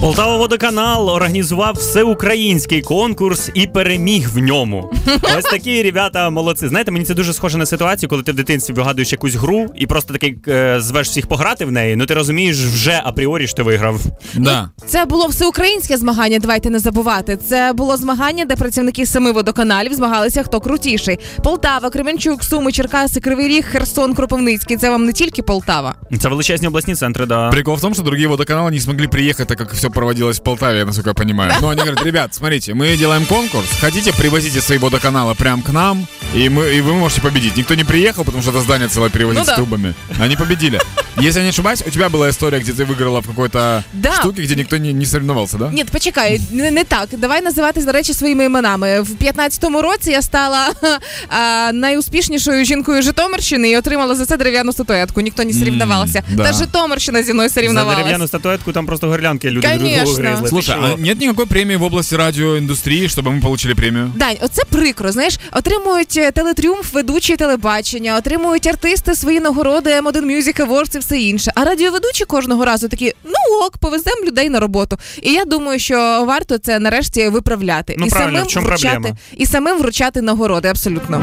Полтава водоканал організував всеукраїнський конкурс і переміг в ньому. Ось такі ребята молодці. Знаєте, мені це дуже схоже на ситуацію, коли ти в дитинстві вигадуєш якусь гру і просто такий е, звеш всіх пограти в неї. Ну ти розумієш вже апріорі, що ти виграв. Да. Це було всеукраїнське змагання. Давайте не забувати. Це було змагання, де працівники семи водоканалів змагалися, хто крутіший. Полтава, Кременчук, Суми, Черкаси, Кривий Ріг, Херсон, Кропивницький. Це вам не тільки Полтава. Це величезні обласні центри, да. Прикол в том, что другие водоканалы не смогли приехать, так как все проводилось в Полтаве, насколько я понимаю. Но они говорят, ребят, смотрите, мы делаем конкурс, хотите, привозите свои водоканалы прям к нам, и, мы, и вы можете победить. Никто не приехал, потому что это здание целое перевозить Ну да. с трубами. Они победили. Если я не ошибаюсь, у тебя была история, где ты выиграла в какой-то Да. штуке, где никто не, не соревновался, да? Ні, почекай, не, не так. Давай називати до речі своїми іменами. В 15-му році я стала а, найуспішнішою жінкою Житомирщини і отримала за це дерев'яну статуетку. Ніхто не соревновався. да. Та Житомирщина зі мною За соревновалась. дерев'яну статуетку там просто горлянки люди друг другу Конечно. гризли. Ти Слушай, що? а нет никакой премии в области радиоиндустрии, чтобы мы получили премию? Дань, оце прикро. Знаєш, отримують е, телетріумф, ведучі телебачення, отримують артисти свої нагороди, M1 Music Awards і все інше. А радіоведучі кожного разу такі: ну ок, повеземо людей на роботу. І я думаю, що варто це нарешті виправляти Ну, і правильно, самим в чому вручати проблема? і самим вручати нагороди. Абсолютно.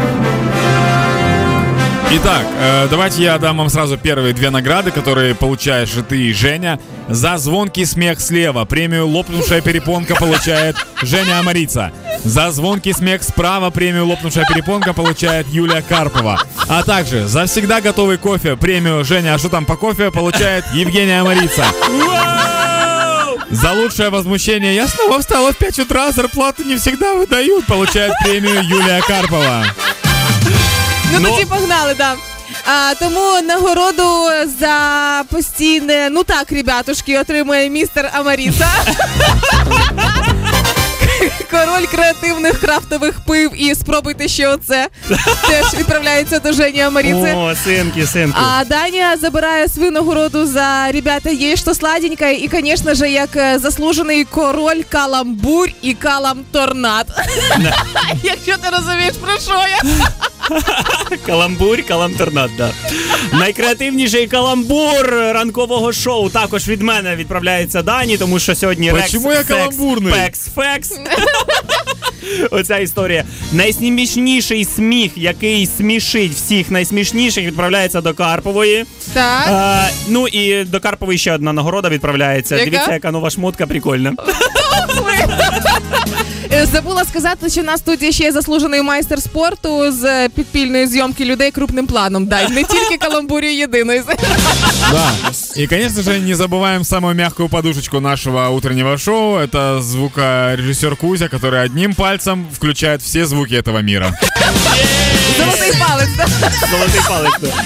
Итак, э, давайте я дам вам сразу первые две награды, которые получаешь и ты, и Женя. За звонкий смех слева премию «Лопнувшая перепонка» получает Женя Амарица. За звонкий смех справа премию «Лопнувшая перепонка» получает Юлия Карпова. А также за всегда готовый кофе премию «Женя, а что там по кофе?» получает Евгения Амарица. За лучшее возмущение «Я снова встала в 5 утра, зарплату не всегда выдают» получает премию Юлия Карпова. Ну, Ну. тоді погнали, да. А, тому нагороду за постійне, ну так, ребятушки, отримує містер Амаріса. Король креативних крафтових пив і спробуйте ще оце. Теж відправляється до Жені Амаріци. О, синки, синки. А Даня забирає свою нагороду за ребята є що сладенькое і, звісно ж, як е, заслужений король каламбурь і калам торнад. Якщо ти розумієш, про що я. Каламбур, каламторнад, да. Найкреативніший каламбур ранкового шоу також від мене відправляється Дані, тому що сьогодні Рекс Почему я Фекс, каламбурний? Пекс Фекс. Оця історія. Найсмішніший сміх, який смішить всіх найсмішніших, відправляється до Карпової. Так. А, ну і до Карпової ще одна нагорода відправляється. Яка? Дивіться, яка нова шмотка прикольна. Е, Забула сказати, що на студії ще є заслужений майстер спорту з е, підпільної зйомки людей крупним планом. Дай не тільки каламбурі єдиної. Да. И, конечно же, не забываем самую мягкую подушечку нашего утреннего шоу. Это звукорежиссер Кузя, который одним пальцем включает все звуки этого мира. Золотий палець. да? Золотий палець. да.